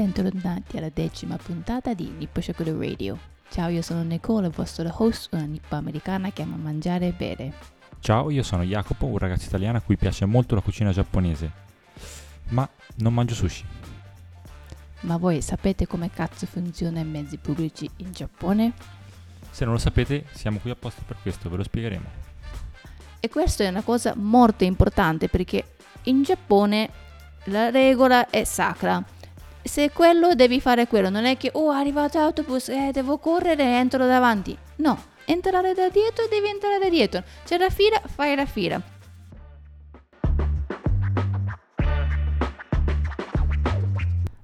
Bentornati alla decima puntata di Nippo Shokuro Radio. Ciao, io sono Nicole, il vostro host, una nippo americana che ama mangiare e bere. Ciao, io sono Jacopo, un ragazzo italiano a cui piace molto la cucina giapponese, ma non mangio sushi. Ma voi sapete come cazzo funziona i mezzi pubblici in Giappone? Se non lo sapete, siamo qui apposta per questo, ve lo spiegheremo. E questa è una cosa molto importante perché in Giappone la regola è sacra. Se quello devi fare quello, non è che oh è arrivato l'autobus e eh, devo correre e entro davanti. No, entrare da dietro devi entrare da dietro. C'è la fila, fai la fila.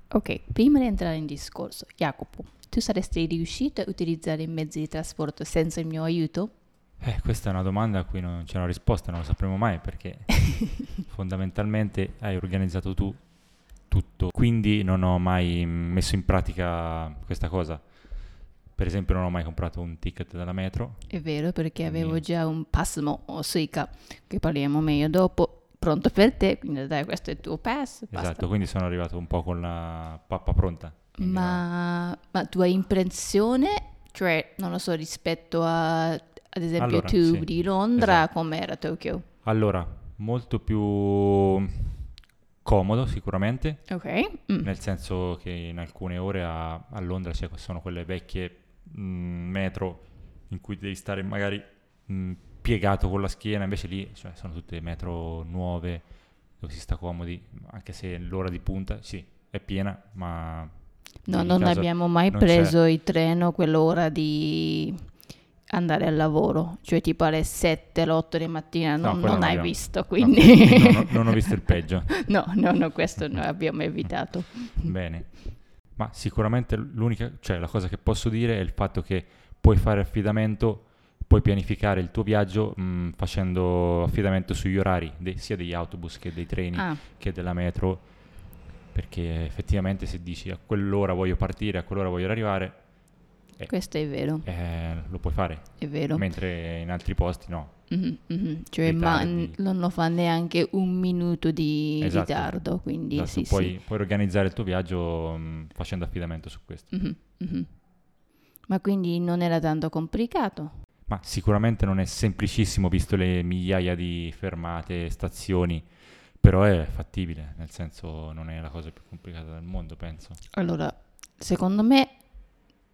Ok, prima di entrare in discorso, Jacopo, tu saresti riuscito a utilizzare i mezzi di trasporto senza il mio aiuto? Eh, questa è una domanda a cui non c'è una risposta, non lo sapremo mai perché fondamentalmente hai organizzato tu tutto, quindi non ho mai messo in pratica questa cosa. Per esempio non ho mai comprato un ticket della metro. È vero perché avevo già un Passmo o Suica, che parliamo meglio dopo, pronto per te, quindi dai questo è il tuo pass. Esatto, basta. quindi sono arrivato un po' con la pappa pronta. quindi no. Ma, ma tu hai impressione, cioè non lo so, rispetto a ad esempio Allora, tu sì, di Londra, esatto. com'era Tokyo? Allora, molto più comodo sicuramente, Ok. mm. nel senso che in alcune ore a, a Londra c'è- sono quelle vecchie mm, metro in cui devi stare magari mm, piegato con la schiena, invece lì cioè, sono tutte metro nuove dove si sta comodi, anche se l'ora di punta sì, è piena, ma No, non caso abbiamo mai preso il treno quell'ora di andare al lavoro, cioè tipo alle 7, alle 8 di mattina, No, non, quello non hai abbiamo. visto, no, quindi non, ho, non ho visto il peggio. no, no, no, questo noi abbiamo evitato. Bene, ma sicuramente l'unica, cioè la cosa che posso dire è il fatto che puoi fare affidamento, puoi pianificare il tuo viaggio mh, facendo affidamento sugli orari, de- sia degli autobus che dei treni Ah, che della metro, perché effettivamente se dici a quell'ora voglio partire, a quell'ora voglio arrivare, questo è vero, eh, lo puoi fare, è vero. mentre in altri posti no. Mhm, mhm. Cioè, ma n- non lo fa neanche un minuto di Esatto. ritardo, quindi Esatto, sì, puoi, sì. puoi organizzare il tuo viaggio mh, facendo affidamento su questo. Mhm, mhm. Ma quindi non era tanto complicato? Ma sicuramente non è semplicissimo visto le migliaia di fermate, stazioni, però è fattibile, nel senso non è la cosa più complicata del mondo, penso. Allora, secondo me,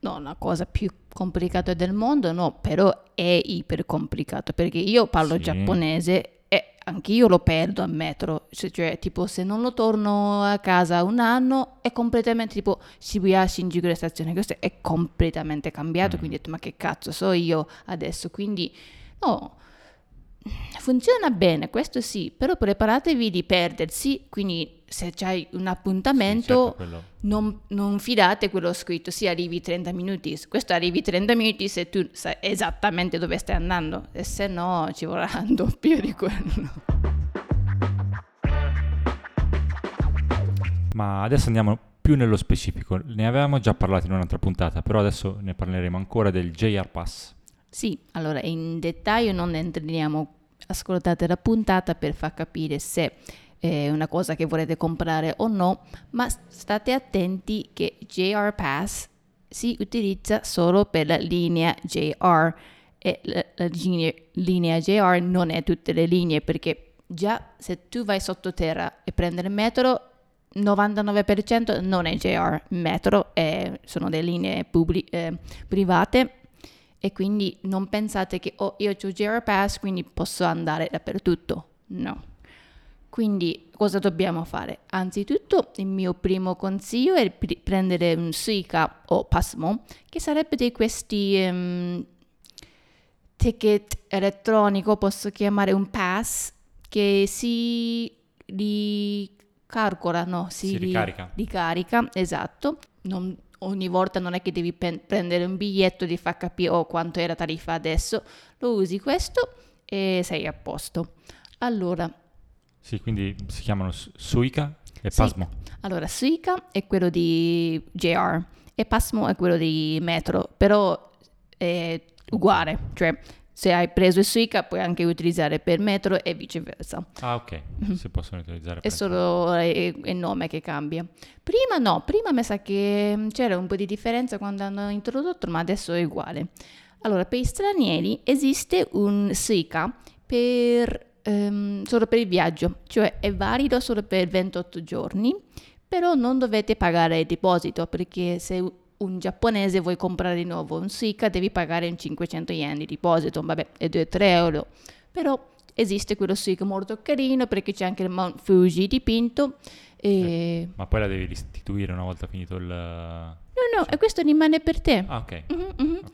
non la cosa più complicata del mondo, no, però è iper complicato perché io parlo Sì. giapponese e anch'io lo perdo a metro, cioè, cioè, tipo se non lo torno a casa un anno è completamente tipo Shibuya Shinjuku stazione, questo è completamente cambiato, Mm. quindi ho detto ma che cazzo so io adesso, quindi no. Funziona bene, questo sì, però preparatevi di perdersi, quindi se c'hai un Sì, appuntamento certo, quello- non, non fidate quello scritto, sì arrivi 30 minuti, questo arrivi 30 minuti se tu sai esattamente dove stai andando e se no ci vorrà un doppio di quello. Ma adesso andiamo più nello specifico. Ne avevamo già parlato in un'altra puntata, però adesso ne parleremo ancora del JR Pass. Sì, allora in dettaglio non entriamo, ascoltate la puntata per far capire se è una cosa che volete comprare o no, ma state attenti che JR Pass si utilizza solo per la linea JR e la, la linea, linea JR non è tutte le linee perché già se tu vai sottoterra e prendi il metro 99% non è JR, metro è- sono delle linee publi- eh, private e quindi non pensate che oh, io ho JR Pass quindi posso andare dappertutto. No. Quindi cosa dobbiamo fare? Anzitutto il mio primo consiglio è pri- prendere un Suica o Passmo, che sarebbe di questi ehm, ticket elettronico, posso chiamare un pass, che si ricalcola, no? Si ri- ricarica. ricarica, esatto. Non- ogni volta non è che devi pen- prendere un biglietto di far capire oh, quanto è la tariffa adesso, lo usi questo e sei a posto. Allora, Sì, quindi si chiamano Su- Suica e Sì. Pasmo. allora Suica è quello di JR e Passmo è quello di Metro, però è uguale, cioè se hai preso il Suica puoi anche utilizzare per metro e viceversa. Ah, ok. Si possono utilizzare È per solo eh, il nome che cambia. Prima no, prima mi sa che mm, c'era un po' di differenza quando hanno introdotto, ma adesso è uguale. Allora, per gli stranieri esiste un Suica per, ehm, solo per il viaggio, cioè è valido solo per 28 giorni, però non dovete pagare il deposito perché se un giapponese vuoi comprare di nuovo un Suica devi pagare un 500 yen di deposito, vabbè, è 2-3 euro, però esiste quello Suica molto carino perché c'è anche il Mount Fuji dipinto e... Ma poi la devi restituire una volta finito il... No, no, e questo rimane per te. Ah, ok. Mhm, mhm. Ok.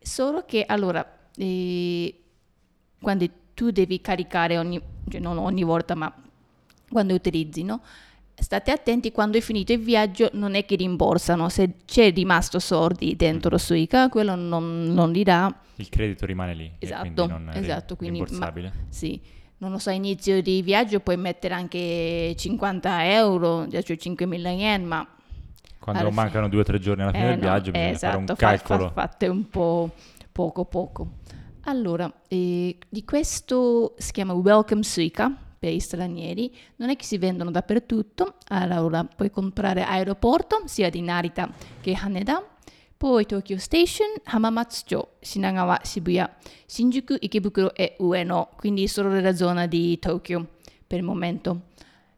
Solo che allora, eh, quando tu devi caricare ogni, cioè non ogni volta, ma quando utilizzi, no? State attenti quando è finito il viaggio, non è che rimborsano. Se c'è rimasto sordi dentro lo Suica, quello non, non li dà. Il credito rimane lì. e Esatto, quindi non è esatto, quindi, ma- rimborsabile. Sì, non lo so, inizio di viaggio puoi mettere anche 50 euro, cioè 5.000 yen, ma Quando mancano due o tre giorni alla fine Eh, del no, viaggio bisogna esatto, fare un fa- calcolo. fa- fate un po' poco poco. Allora, eh, di questo si chiama Welcome Suica per gli stranieri, non è che si vendono dappertutto, allora puoi comprare aeroporto sia di Narita che Haneda, poi Tokyo Station, Hamamatsucho, Shinagawa, Shibuya, Shinjuku, Ikebukuro e Ueno, quindi solo nella zona di Tokyo per il momento.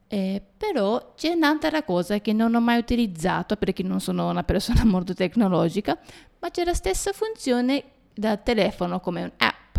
Eh, però c'è un'altra cosa che non ho mai utilizzato perché non sono una persona molto tecnologica, ma c'è la stessa funzione da telefono come un'app.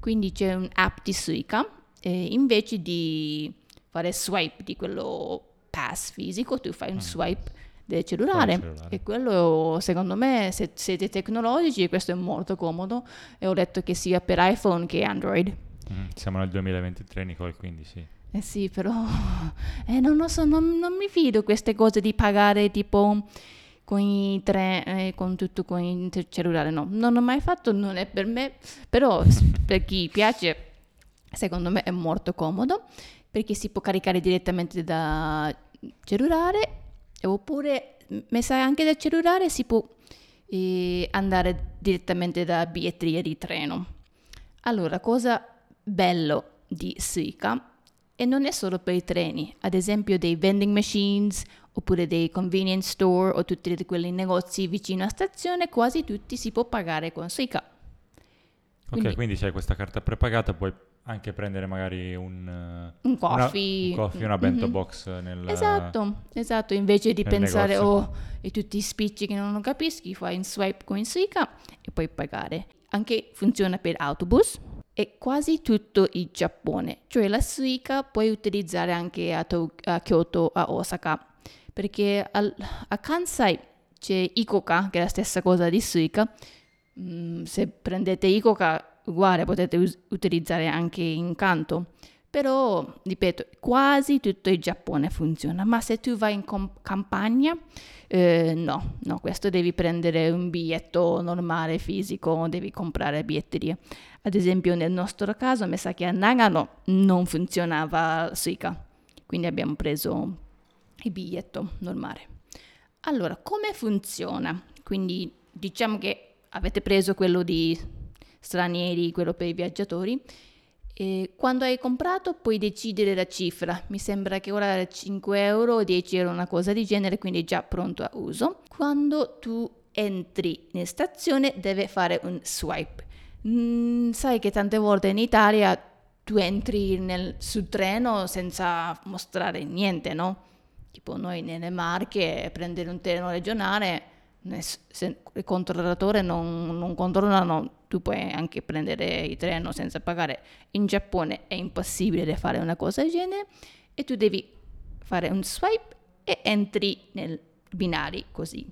Quindi c'è un'app di Suica e invece di fare swipe di quello pass fisico, tu fai un swipe del cellulare. cellulare. E quello, secondo me, se siete tecnologici, questo è molto comodo. E ho letto che sia per iPhone che Android. Mhm, Siamo nel 2023, Nicole, quindi sì. Eh sì, però eh, non lo so, non, non mi fido queste cose di pagare tipo con i tre, eh, con tutto con il cellulare, no, non ho mai fatto, non è per me, però per chi piace, secondo me è molto comodo, perché si può caricare direttamente da cellulare, oppure, mi sa anche da cellulare si può eh, andare direttamente da biglietteria di treno. Allora, cosa bello di Suica e non è solo per i treni, ad esempio dei vending machines oppure dei convenience store o tutti quei negozi vicino a stazione, quasi tutti si può pagare con Suica. Ok, Quindi- quindi se hai questa carta prepagata puoi anche prendere magari un, eh, Un una, coffee. un coffee, una bento Mhm. box nel... Esatto, esatto, invece di pensare negozio. oh, e tutti i spicci che non capisci, fai un swipe con Suica e puoi pagare. Anche funziona per autobus e quasi tutto il Giappone, cioè la Suica puoi utilizzare anche a, To- a Kyoto, a Osaka, perché al- a Kansai c'è Ikoka, che è la stessa cosa di Suica. Mm, se prendete Ikoka, uguale, potete us- utilizzare anche in Kanto. Però, ripeto, quasi tutto il Giappone funziona, ma se tu vai in com- campagna, eh, no, no, questo devi prendere un biglietto normale, fisico, devi comprare biglietterie. Ad esempio nel nostro caso, mi sa che a Nagano non funzionava Suica, quindi abbiamo preso il biglietto normale. Allora, come funziona? Quindi diciamo che avete preso quello di stranieri, quello per i viaggiatori. E quando hai comprato puoi decidere la cifra. Mi sembra che ora è 5 euro o 10 euro, una cosa di genere, quindi già pronto a uso. Quando tu entri in stazione deve fare un swipe. Mm, sai che tante volte in Italia tu entri nel, sul treno senza mostrare niente, no? Tipo noi nelle Marche, prendere un treno regionale, se il controllatore non, non controllano, tu puoi anche prendere il treno senza pagare. In Giappone è impossibile fare una cosa del genere e tu devi fare un swipe e entri nel binari così.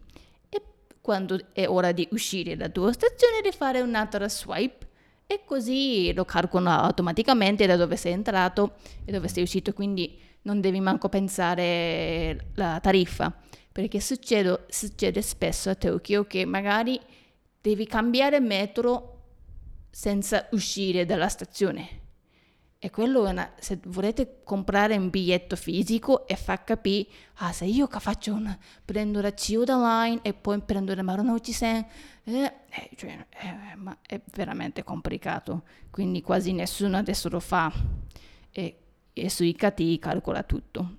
E quando è ora di uscire dalla tua stazione devi fare un'altra swipe e così lo calcolano automaticamente da dove sei entrato e dove sei uscito, quindi non devi manco pensare la tariffa, perché succede, succede spesso a Tokyo che magari devi cambiare metro senza uscire dalla stazione. E quello è una, se volete comprare un biglietto fisico e fa capire, ah se io faccio un, prendo la Chiyoda Line e poi prendo la Marunouchi Sen, Eh, eh, cioè, eh, ma è veramente complicato, quindi quasi nessuno adesso lo fa. E, e sui KT calcola tutto.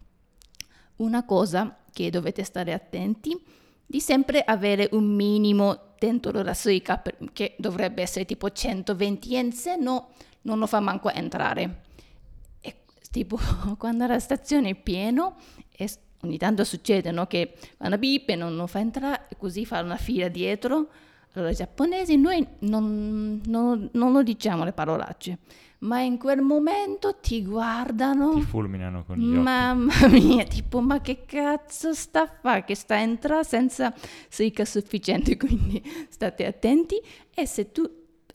Una cosa che dovete stare attenti di sempre avere un minimo dentro la suica che dovrebbe essere tipo 120 yen, se no non lo fa manco entrare. E tipo quando la stazione è piena e ogni tanto succede no, che quando bip non lo fa entrare così fa una fila dietro. Allora i giapponesi noi non, non, non lo diciamo le parolacce, ma in quel momento ti guardano. Ti fulminano con gli Mamma occhi. mia, tipo, ma che cazzo sta a fare? Che sta a entrare senza sica sufficiente, quindi state attenti. E se tu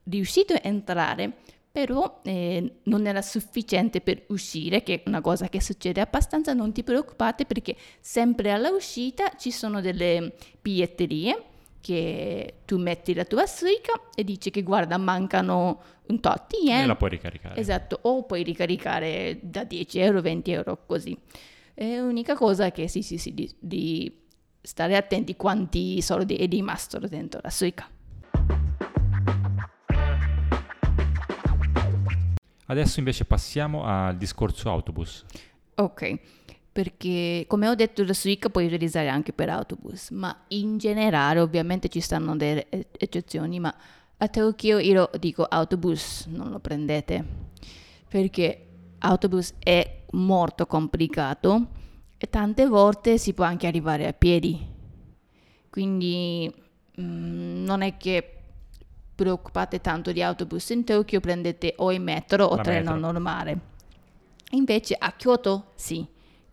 riuscite a entrare, però eh, non era sufficiente per uscire, che è una cosa che succede abbastanza, non ti preoccupate perché sempre alla uscita ci sono delle biglietterie che tu metti la tua suica e dici che guarda mancano un tot yen. E la puoi ricaricare. Esatto, o puoi ricaricare da 10 euro, 20 euro così. E l'unica cosa è che sì, sì, sì, di, di stare attenti quanti soldi è rimasto dentro la suica. Adesso invece passiamo al discorso autobus. Ok, perché come ho detto la Suica puoi utilizzare anche per autobus, ma in generale ovviamente ci stanno delle eccezioni, ma a Tokyo io dico autobus, non lo prendete, perché autobus è molto complicato e tante volte si può anche arrivare a piedi, quindi mm, non è che preoccupate tanto di autobus in Tokyo, prendete o il metro o La treno metro. normale. Invece a Kyoto sì,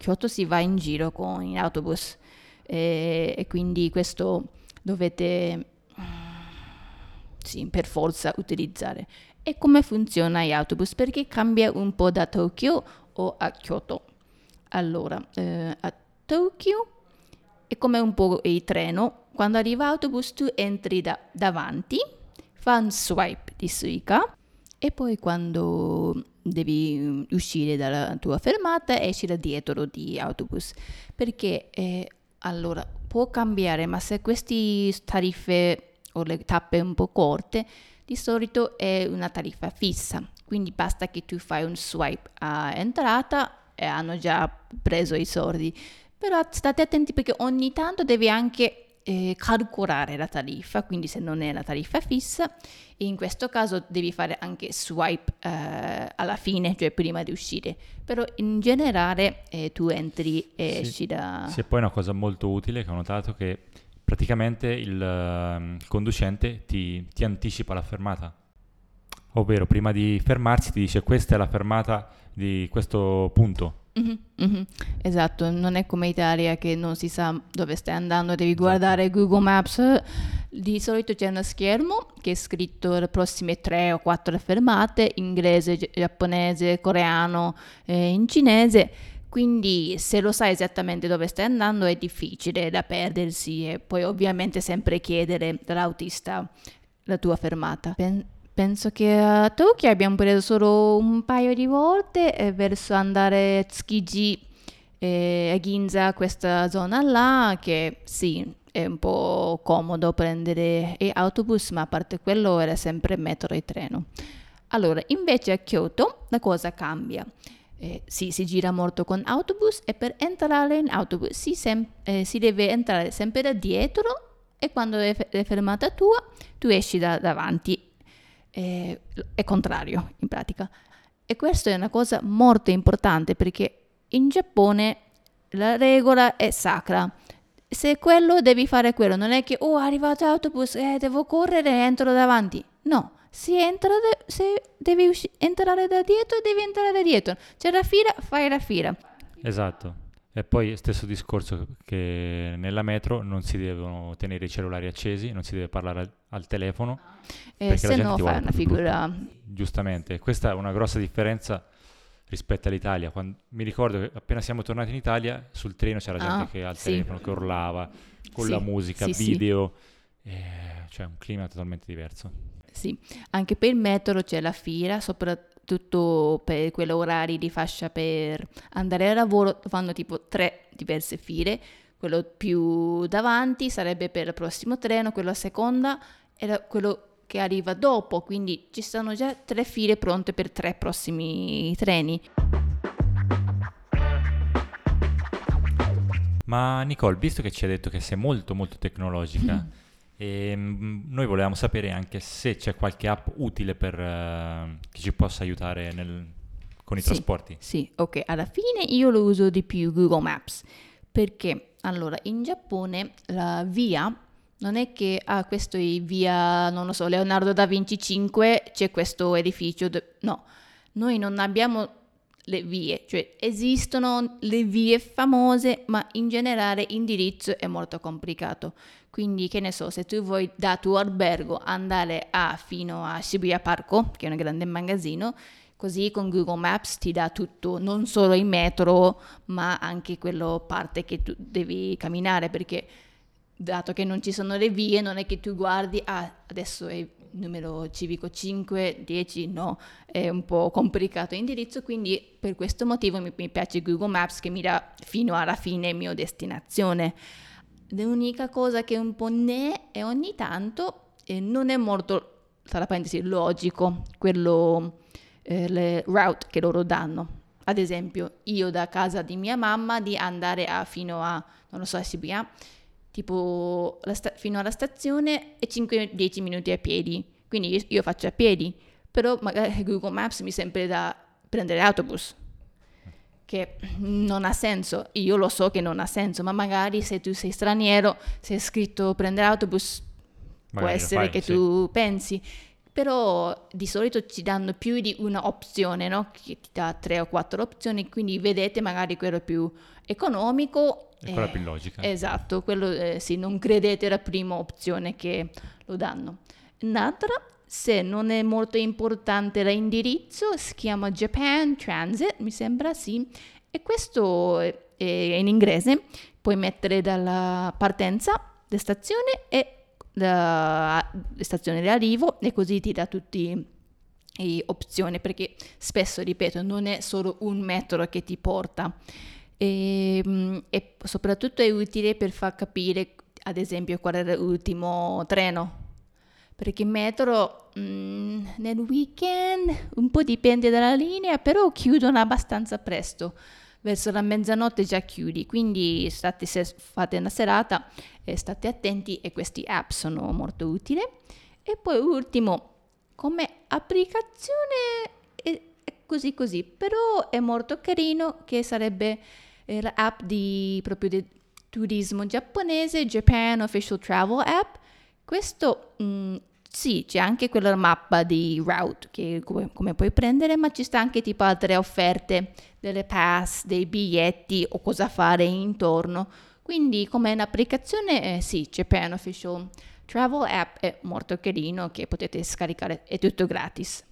Kyoto si va in giro con in autobus e, e quindi questo dovete sì, per forza utilizzare. E come funziona gli autobus? Perché cambia un po' da Tokyo o a Kyoto. Allora, eh, a Tokyo è come un po' il treno. Quando arriva l'autobus tu entri da, davanti, fa un swipe di Suica e poi quando devi mm, uscire dalla tua fermata esci da dietro di autobus. Perché eh, allora può cambiare, ma se queste tariffe o le tappe un po' corte, di solito è una tariffa fissa, quindi basta che tu fai un swipe a entrata e hanno già preso i soldi. Però state attenti perché ogni tanto devi anche eh, calcolare la tariffa, quindi se non è la tariffa fissa, in questo caso devi fare anche swipe eh, alla fine, cioè prima di uscire. Però in generale eh, tu entri e Sì. esci da... Sì, e poi una cosa molto utile che ho notato che praticamente il, il conducente ti, ti anticipa la fermata. Ovvero, prima di fermarsi ti dice questa è la fermata di questo punto. Mhm, mhm. Esatto, non è come Italia che non si sa dove stai andando, devi Esatto. guardare Google Maps. Di solito c'è uno schermo che è scritto le prossime tre o quattro fermate, inglese, gi- giapponese, coreano, eh, in cinese. Quindi se lo sai esattamente dove stai andando è difficile da perdersi e puoi ovviamente sempre chiedere dall'autista la tua fermata. Pen- penso che a Tokyo abbiamo preso solo un paio di volte eh, verso andare a Tsukiji e a Ginza, questa zona là, che sì, è un po' comodo prendere autobus, ma a parte quello era sempre metro e treno. Allora, invece a Kyoto la cosa cambia. Eh, sì, si gira molto con autobus e per entrare in autobus si, sem- eh, si deve entrare sempre da dietro e quando è, fe- è fermata tua tu esci da davanti. Eh, è contrario in pratica. E questa è una cosa molto importante perché in Giappone la regola è sacra. Se quello devi fare quello, non è che oh è arrivato l'autobus, eh, devo correre e entro davanti. No, se, entra da- se devi usci- entrare da dietro, devi entrare da dietro. C'è la fila, fai la fila. Esatto. E poi stesso discorso che nella metro non si devono tenere i cellulari accesi, non si deve parlare al, al telefono, E Perché la se gente no fai una figura. giustamente. Questa è una grossa differenza rispetto all'Italia. Quan- mi ricordo che appena siamo tornati in Italia, sul treno c'era gente Ah, che al sì. telefono, che urlava, con Sì, la musica, sì, video, eh, cioè un clima totalmente diverso. Sì, anche per il metro c'è la fila, soprattutto per quegli orari di fascia per andare al lavoro, fanno tipo tre diverse file. Quello più davanti sarebbe per il prossimo treno, quello a seconda era quello che arriva dopo, quindi ci sono già tre file pronte per tre prossimi treni. Ma Nicole, visto che ci hai detto che sei molto molto tecnologica. e, mm, noi volevamo sapere anche se c'è qualche app utile per, eh, che ci possa aiutare nel- con i Sì. trasporti. Sì, ok, alla fine io lo uso di più Google Maps perché allora in Giappone la via non è che ah, questo è via, non lo so, Leonardo da Vinci 5, c'è questo edificio, no, noi non abbiamo le vie, cioè esistono le vie famose, ma in generale l'indirizzo è molto complicato. Quindi, che ne so, se tu vuoi da tuo albergo andare a, fino a Shibuya Parco, che è un grande magazzino, così con Google Maps ti dà tutto, non solo il metro, ma anche quello parte che tu devi camminare, perché dato che non ci sono le vie, non è che tu guardi, ah, adesso è numero civico 5, 10, no, è un po' complicato l'indirizzo, quindi per questo motivo mi, mi piace Google Maps che mi dà fino alla fine mia destinazione. L'unica cosa che un po' ne è ogni tanto eh, non è molto, tra parentesi, logico quello, eh, le route che loro danno. Ad esempio, io da casa di mia mamma di andare a, fino a, non lo so, a Shibuya, tipo sta- fino alla stazione e 5-10 minuti a piedi. Quindi io, io faccio a piedi, però magari Google Maps mi sempre da prendere l'autobus, che non ha senso. Io lo so che non ha senso, ma magari se tu sei straniero, se è scritto prendere l'autobus, può Magari lo essere fai, che sì. tu pensi. Però di solito ci danno più di una opzione, no? Che ti dà tre o quattro opzioni, quindi vedete magari quello più economico. Quella eh, più logica. Esatto, quello eh, sì, non credete alla prima opzione che lo danno. Un'altra, se non è molto importante l'indirizzo, si chiama Japan Transit, mi sembra sì, e questo è in inglese, puoi mettere dalla partenza, la stazione e la, stazione di arrivo e così ti dà tutte le opzioni, perché spesso, ripeto, non è solo un metro che ti porta. E, mm, e soprattutto è utile per far capire, ad esempio, qual è l'ultimo treno. Perché metro mm, nel weekend un po' dipende dalla linea, però chiudono abbastanza presto. Verso la mezzanotte già chiudi, quindi state, se fate una serata eh, state attenti e questi app sono molto utili. E poi ultimo, come applicazione è, così così, però è molto carino che sarebbe eh, l'app di proprio di turismo giapponese, Japan Official Travel App. Questo mm, sì, c'è anche quella mappa di route che come, come puoi prendere, ma ci sta anche tipo altre offerte delle pass, dei biglietti o cosa fare intorno. Quindi come un'applicazione, eh, sì, Japan Official Travel App è molto carino che potete scaricare, è tutto gratis.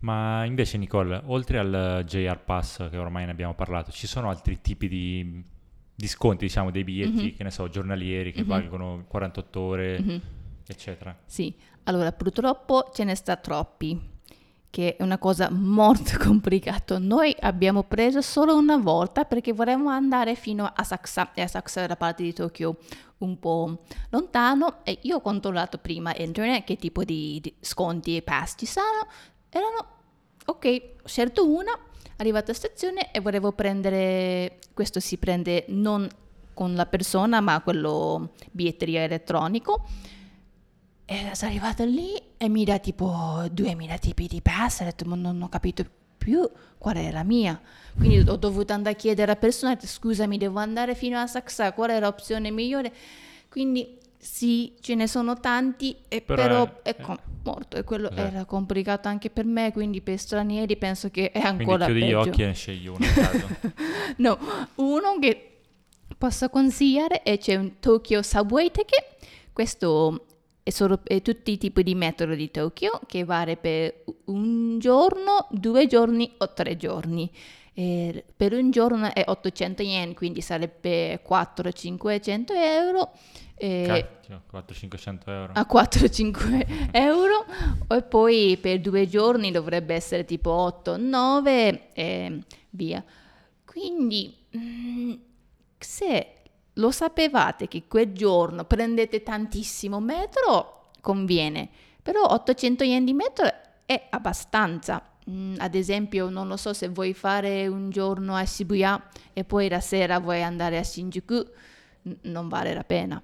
Ma invece Nicole, oltre al JR Pass che ormai ne abbiamo parlato, ci sono altri tipi di, di sconti, diciamo, dei biglietti, Mhm. che ne so, giornalieri che Mhm. valgono 48 ore, Mhm. eccetera. Sì, allora purtroppo ce ne sta troppi, che è una cosa molto complicata. Noi abbiamo preso solo una volta perché vorremmo andare fino a Asakusa, e Asakusa è la parte di Tokyo un po' lontano e io ho controllato prima internet che tipo di, di sconti e pass ci sono. Erano ok, ho scelto una, arrivata a stazione e volevo prendere, questo si prende non con la persona ma quello biglietteria elettronico. E sono arrivata lì e mi dà tipo 2000 tipi di pass. Ho detto, ma non ho capito più qual è la mia. Quindi ho dovuto andare a chiedere alla persona, scusami, devo andare fino a Saxa, qual è l'opzione migliore? Quindi sì, ce ne sono tanti, e Però però, è- è, com- morto. E quello Esatto. era complicato anche per me, quindi per stranieri penso che è Quindi ancora chiudi gli occhi e scegli uno. No, uno che posso consigliare è c'è un Tokyo Subway Ticket. Questo è, solo, è tutti i tipi di metro di Tokyo che vale per un giorno, due giorni o tre giorni. Eh, per un giorno è 800 yen, quindi sarebbe 400-500 euro. Eh, Cacchio, 400-500 euro. a 4-5 euro e poi per due giorni dovrebbe essere tipo 8-9 e via. Quindi mm, se lo sapevate che quel giorno prendete tantissimo metro, conviene, però 800 yen di metro è abbastanza. Mm, ad esempio, non lo so se vuoi fare un giorno a Shibuya e poi la sera vuoi andare a Shinjuku, n- non vale la pena.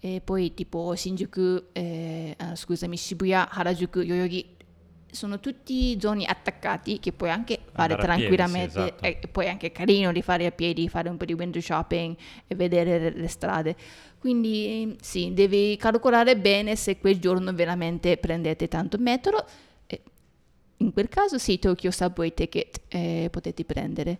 E poi tipo Shinjuku, eh, ah, scusami, Shibuya, Harajuku, Yoyogi, sono tutti zone attaccati che puoi anche fare Andare a piedi, tranquillamente sì, esatto. e poi è anche carino di fare a piedi, fare un po' di window shopping e vedere le, le strade. Quindi sì, devi calcolare bene se quel giorno veramente prendete tanto metro. In quel caso sì, Tokyo Subway Ticket eh, potete prendere.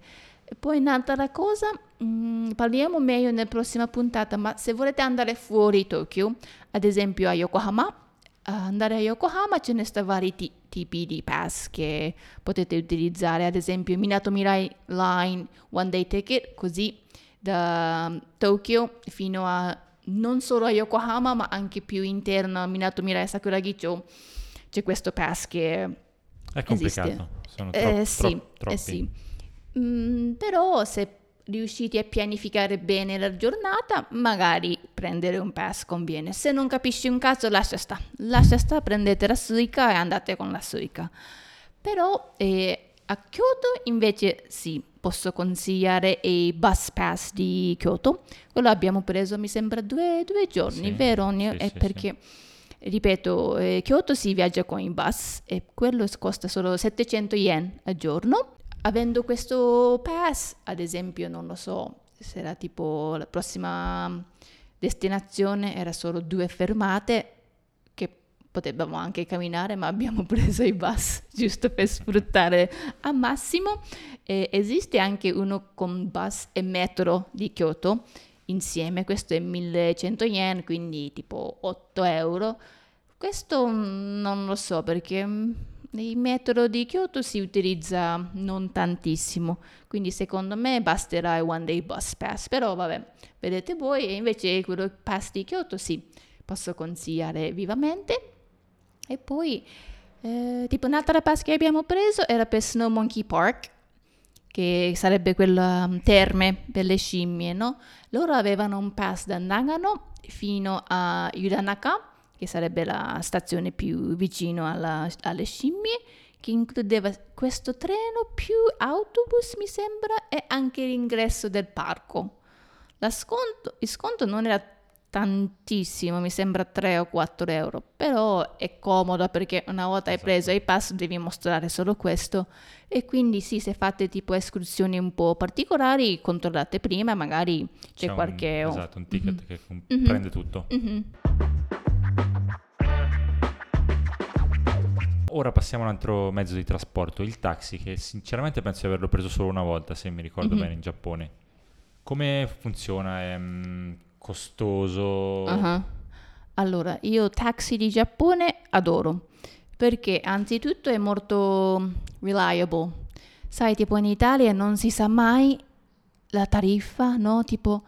Poi un'altra cosa, mm, parliamo meglio nella prossima puntata, ma se volete andare fuori Tokyo, ad esempio a Yokohama, andare a Yokohama ce ne sta vari ti- tipi di pass che potete utilizzare, ad esempio Minato Mirai Line One Day Ticket, così da Tokyo fino a non solo a Yokohama ma anche più interno a Minato Mirai Sakuragicho c'è questo pass che È complicato. esiste. Sono Eh, tro- sì, tro- eh troppi. sì. Mm, però se riuscite a pianificare bene la giornata, magari prendere un pass conviene. Se non capisci un cazzo, lascia sta. Lascia sta, prendete la Suica e andate con la Suica. Però eh, a Kyoto invece sì, posso consigliare i bus pass di Kyoto. Quello abbiamo preso, mi sembra, due, due giorni, Sì, vero? Sì, è sì, perché, ripeto, eh, Kyoto si viaggia con i bus e quello costa solo 700 yen al giorno. Avendo questo pass, ad esempio, non lo so, se era tipo la prossima destinazione era solo due fermate, che potevamo anche camminare, ma abbiamo preso i bus giusto per sfruttare a massimo. E esiste anche uno con bus e metro di Kyoto insieme, questo è 1100 yen, quindi tipo 8 euro. Questo non lo so perché mm, il metro di Kyoto si utilizza non tantissimo, quindi secondo me basterà il one day bus pass, però vabbè, vedete voi, e invece quello pass di Kyoto sì, posso consigliare vivamente. E poi, eh, tipo un'altra pass che abbiamo preso era per Snow Monkey Park, che sarebbe quella um, terme per le scimmie, no? Loro avevano un pass da Nagano fino a Yudanaka, che sarebbe la stazione più vicino alla- alle scimmie, che includeva questo treno più autobus, mi sembra, e anche l'ingresso del parco. Sconto- il sconto non era tantissimo, mi sembra 3 o 4 euro, però è comodo perché una volta hai Esatto. preso i pass devi mostrare solo questo e quindi sì, se fate tipo escursioni un po' particolari, controllate prima, magari c'è, un- qualche... oh, esatto, un ticket che com- Mhm. prende tutto. mhm. Ora passiamo a un altro mezzo di trasporto, il taxi, che sinceramente penso di averlo preso solo una volta, se mi ricordo Mhm. bene, in Giappone. Come funziona? È mm, costoso? Ah, Allora, io taxi di Giappone adoro perché anzitutto è molto reliable. Sai, tipo in Italia non si sa mai la tariffa, no? Tipo,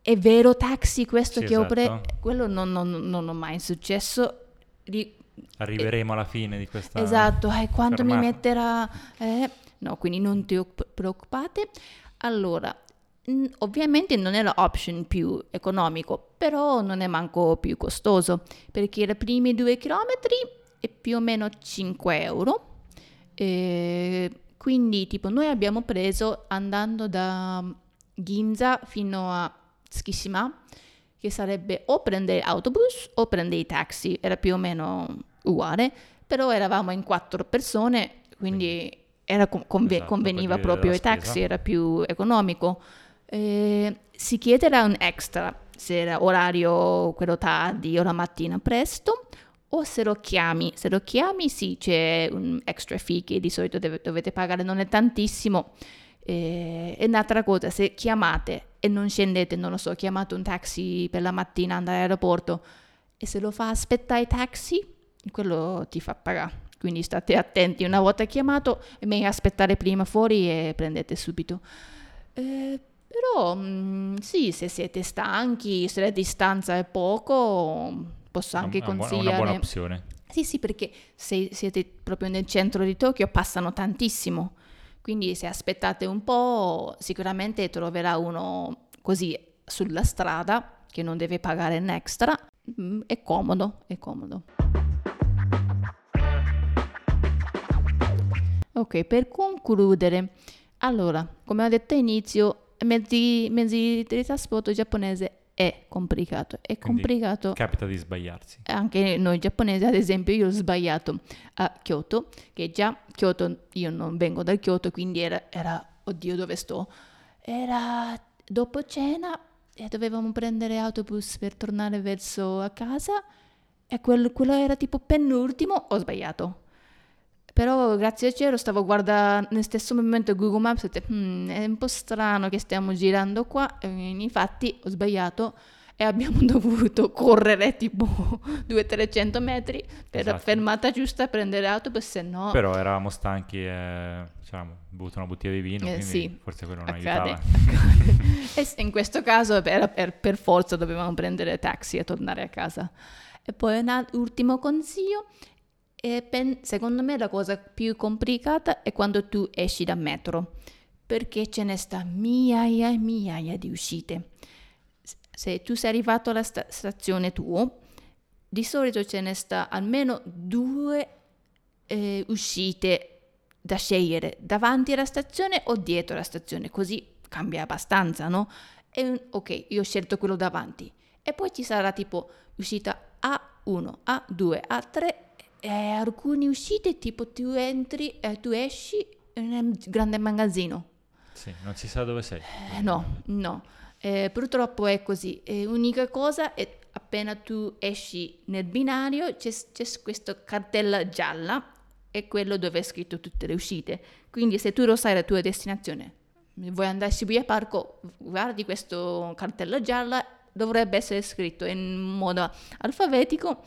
è vero taxi questo Sì, che ho preso? esatto. Quello non, non, non ho mai successo. Ri- Arriveremo alla fine di questa... Esatto, eh, quanto mi fermata. metterà? eh? No, quindi non ti preoccupate. Allora, ovviamente non è l'option più economico, però non è manco più costoso, perché i primi due chilometri è più o meno 5 euro. E quindi, tipo, noi abbiamo preso andando da Ginza fino a Tsukishima, che sarebbe o prendere autobus o prendere i taxi, era più o meno uguale, però eravamo in quattro persone, quindi era conve- Esatto, conveniva proprio i taxi, era più economico. Eh, si chiederà un extra se era orario quello tardi o la mattina presto o se lo chiami. Se lo chiami sì, c'è un extra fee che di solito deve- dovete pagare, non è tantissimo. Eh, e un'altra cosa, se chiamate e non scendete, non lo so, chiamate un taxi per la mattina, andare all'aeroporto e se lo fa aspettare i taxi, quello ti fa pagare. Quindi state attenti, una volta chiamato è meglio aspettare prima fuori e prendete subito. Eh, però mm, sì, se siete stanchi, se la distanza è poco, posso anche È un- è consigliare... una buona opzione. Sì, sì, perché se siete proprio nel centro di Tokyo passano tantissimo, quindi se aspettate un po' sicuramente troverà uno così sulla strada, che non deve pagare un extra, mm, è comodo, è comodo. Ok, per concludere, allora, come ho detto all'inizio, mezzi, mezzi di trasporto giapponese è complicato. È Quindi complicato Capita di sbagliarsi. anche noi giapponesi, ad esempio, io ho sbagliato a Kyoto, che già Kyoto, io non vengo da Kyoto, quindi era, era oddio dove sto? Era dopo cena e dovevamo prendere autobus per tornare verso a casa e quel- quello era tipo penultimo, ho sbagliato. Però grazie al cielo stavo guardando nel stesso momento Google Maps e detto, "Hmm, è un po' strano che stiamo girando qua, e infatti ho sbagliato e abbiamo dovuto correre tipo 200-300 metri per la Esatto. fermata giusta a prendere autobus, se no Però eravamo stanchi e ci avevamo bevuto una bottiglia di vino, Eh, sì. forse quello non accade. aiutava. accade. e in questo caso per, per- per forza dovevamo prendere taxi e tornare a casa. E poi un ultimo consiglio, pen- secondo me la cosa più complicata è quando tu esci da metro, perché ce ne sta migliaia e migliaia di uscite. Se tu sei arrivato alla sta- stazione tuo, di solito ce ne sta almeno due eh, uscite da scegliere davanti alla stazione o dietro la stazione, così cambia abbastanza, no? E, ok, io ho scelto quello davanti. E poi ci sarà tipo uscita A1, A2, A3 e alcune uscite tipo tu entri e tu esci in un grande magazzino. Sì, non si sa dove sei. Eh, no, no. Eh, purtroppo è così. Eh, unica cosa è appena tu esci nel binario c'è, c'è questa cartella gialla è quello dove è scritto tutte le uscite. Quindi se tu lo sai la tua destinazione, vuoi andare a Shibuya Parco, guardi questo cartello gialla, dovrebbe essere scritto in modo alfabetico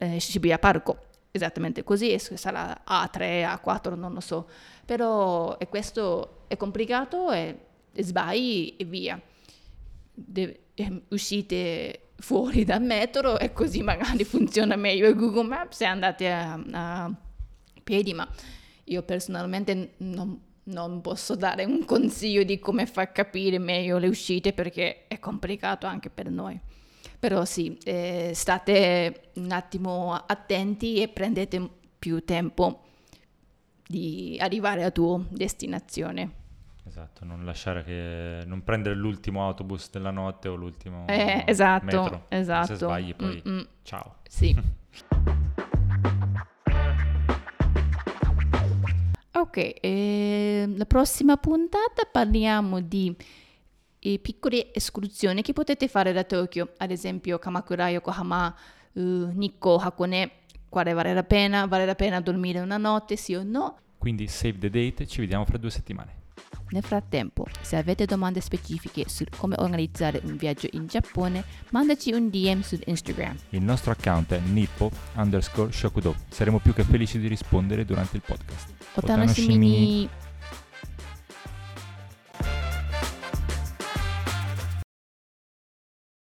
eh, Shibuya Parco. Esattamente così, sarà A3, A4, non lo so. Però e questo è complicato e, e sbagli e via. De- eh, uscite fuori dal metro e così magari funziona meglio Google Maps e andate a, a piedi, ma io personalmente non, non posso dare un consiglio di come far capire meglio le uscite perché è complicato anche per noi. Però sì, eh, state un attimo attenti e prendete più tempo di arrivare alla tua destinazione. Esatto, non lasciare che... non prendere l'ultimo autobus della notte o l'ultimo Eh, esatto, metro. esatto. Se sbagli poi Mm-mm. ciao. Sì. ok, eh, la prossima puntata parliamo di eh, piccole escursioni che potete fare da Tokyo, ad esempio Kamakura, Yokohama, eh, Nikko, Hakone, quale vale la pena, vale la pena dormire una notte, sì o no? Quindi save the date, ci vediamo fra due settimane. Nel frattempo, se avete domande specifiche su come organizzare un viaggio in Giappone, mandaci un DM su Instagram. Il nostro account è nippo underscore shokudo. Saremo più che felici di rispondere durante il podcast. Otanosimi ni